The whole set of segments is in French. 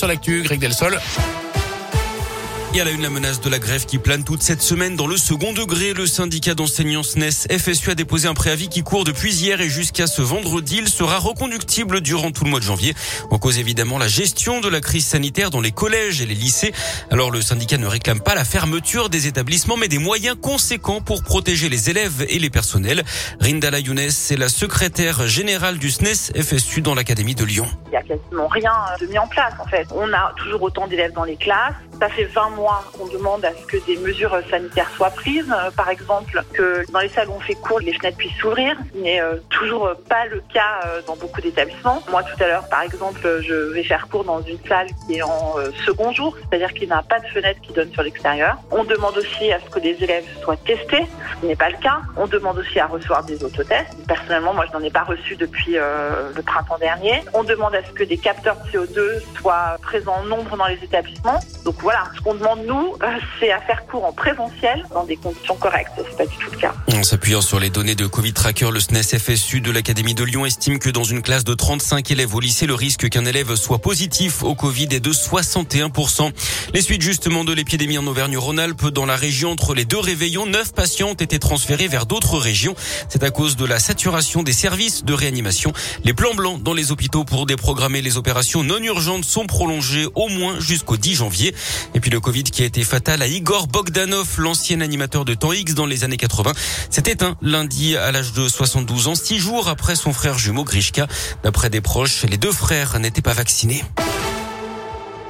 sur l'actu, Greg Delsol. Et à la une, la menace de la grève qui plane toute cette semaine dans le second degré. Le syndicat d'enseignants SNES FSU a déposé un préavis qui court depuis hier et jusqu'à ce vendredi. Il sera reconductible durant tout le mois de janvier. En cause évidemment la gestion de la crise sanitaire dans les collèges et les lycées. Alors le syndicat ne réclame pas la fermeture des établissements mais des moyens conséquents pour protéger les élèves et les personnels. Rindala Younes est la secrétaire générale du SNES FSU dans l'Académie de Lyon. Il n'y a quasiment rien de mis en place en fait. On a toujours autant d'élèves dans les classes. Ça fait 20 mois qu'on demande à ce que des mesures sanitaires soient prises. Euh, par exemple, que dans les salles où on fait cours, les fenêtres puissent s'ouvrir. Ce n'est euh, toujours pas le cas euh, dans beaucoup d'établissements. Moi, tout à l'heure, par exemple, je vais faire cours dans une salle qui est en second jour, c'est-à-dire qu'il n'a pas de fenêtre qui donne sur l'extérieur. On demande aussi à ce que les élèves soient testés, ce n'est pas le cas. On demande aussi à recevoir des autotests. Personnellement, moi, je n'en ai pas reçu depuis le printemps dernier. On demande à ce que des capteurs de CO2 soient présents en nombre dans les établissements. Donc voilà, ce qu'on demande nous, euh, c'est à faire cours en présentiel dans des conditions correctes. C'est pas du tout le cas. En s'appuyant sur les données de Covid Tracker, le SNES FSU de l'Académie de Lyon estime que dans une classe de 35 élèves au lycée, le risque qu'un élève soit positif au Covid est de 61%. Les suites justement de l'épidémie en Auvergne-Rhône-Alpes, dans la région entre les deux réveillons, neuf patients ont été transférés vers d'autres régions. C'est à cause de la saturation des services de réanimation. Les plans blancs dans les hôpitaux pour déprogrammer les opérations non urgentes sont prolongés au moins jusqu'au 10 janvier. Et puis le Covid qui a été fatal à Igor Bogdanov, l'ancien animateur de Temps X dans les années 80, s'est éteint lundi à l'âge de 72 ans, six jours après son frère jumeau Grishka. D'après des proches, les deux frères n'étaient pas vaccinés.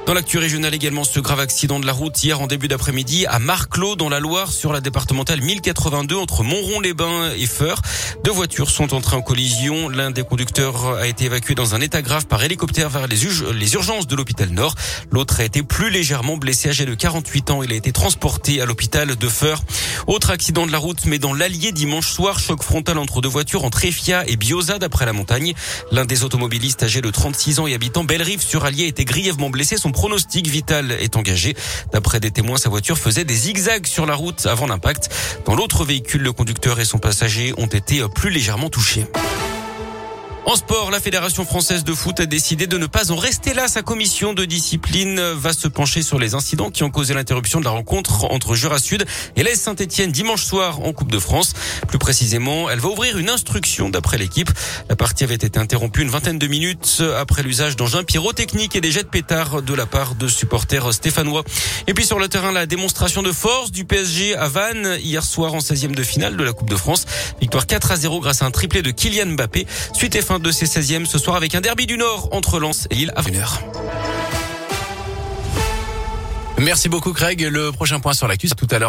Dans l'actu régionale également, ce grave accident de la route hier en début d'après-midi à Marclos dans la Loire sur la départementale 1082 entre Montron-les-Bains et Feur. Deux voitures sont entrées en collision. L'un des conducteurs a été évacué dans un état grave par hélicoptère vers les, urgences de l'hôpital Nord. L'autre a été plus légèrement blessé âgé de 48 ans. Il a été transporté à l'hôpital de Feur. Autre accident de la route mais dans l'Allier dimanche soir, choc frontal entre deux voitures entre Effia et Bioza d'après la montagne. L'un des automobilistes âgé de 36 ans et habitant Bellerive sur Allier était grièvement blessé. Son pronostic vital est engagé. D'après des témoins, sa voiture faisait des zigzags sur la route avant l'impact. Dans l'autre véhicule, le conducteur et son passager ont été plus légèrement touchés. En sport, la Fédération française de foot a décidé de ne pas en rester là. Sa commission de discipline va se pencher sur les incidents qui ont causé l'interruption de la rencontre entre Jura Sud et l'AS Saint-Etienne dimanche soir en Coupe de France. Plus précisément, elle va ouvrir une instruction d'après l'équipe. La partie avait été interrompue une vingtaine de minutes après l'usage d'engins pyrotechniques et des jets de pétards de la part de supporters stéphanois. Et puis sur le terrain, la démonstration de force du PSG à Vannes hier soir en 16e de finale de la Coupe de France. Victoire 4 à 0 grâce à un triplé de Kylian Mbappé. De ses 16e ce soir avec un derby du Nord entre Lens et Lille à 20h. Merci beaucoup Craig. Le prochain point sur l'actu, tout à l'heure.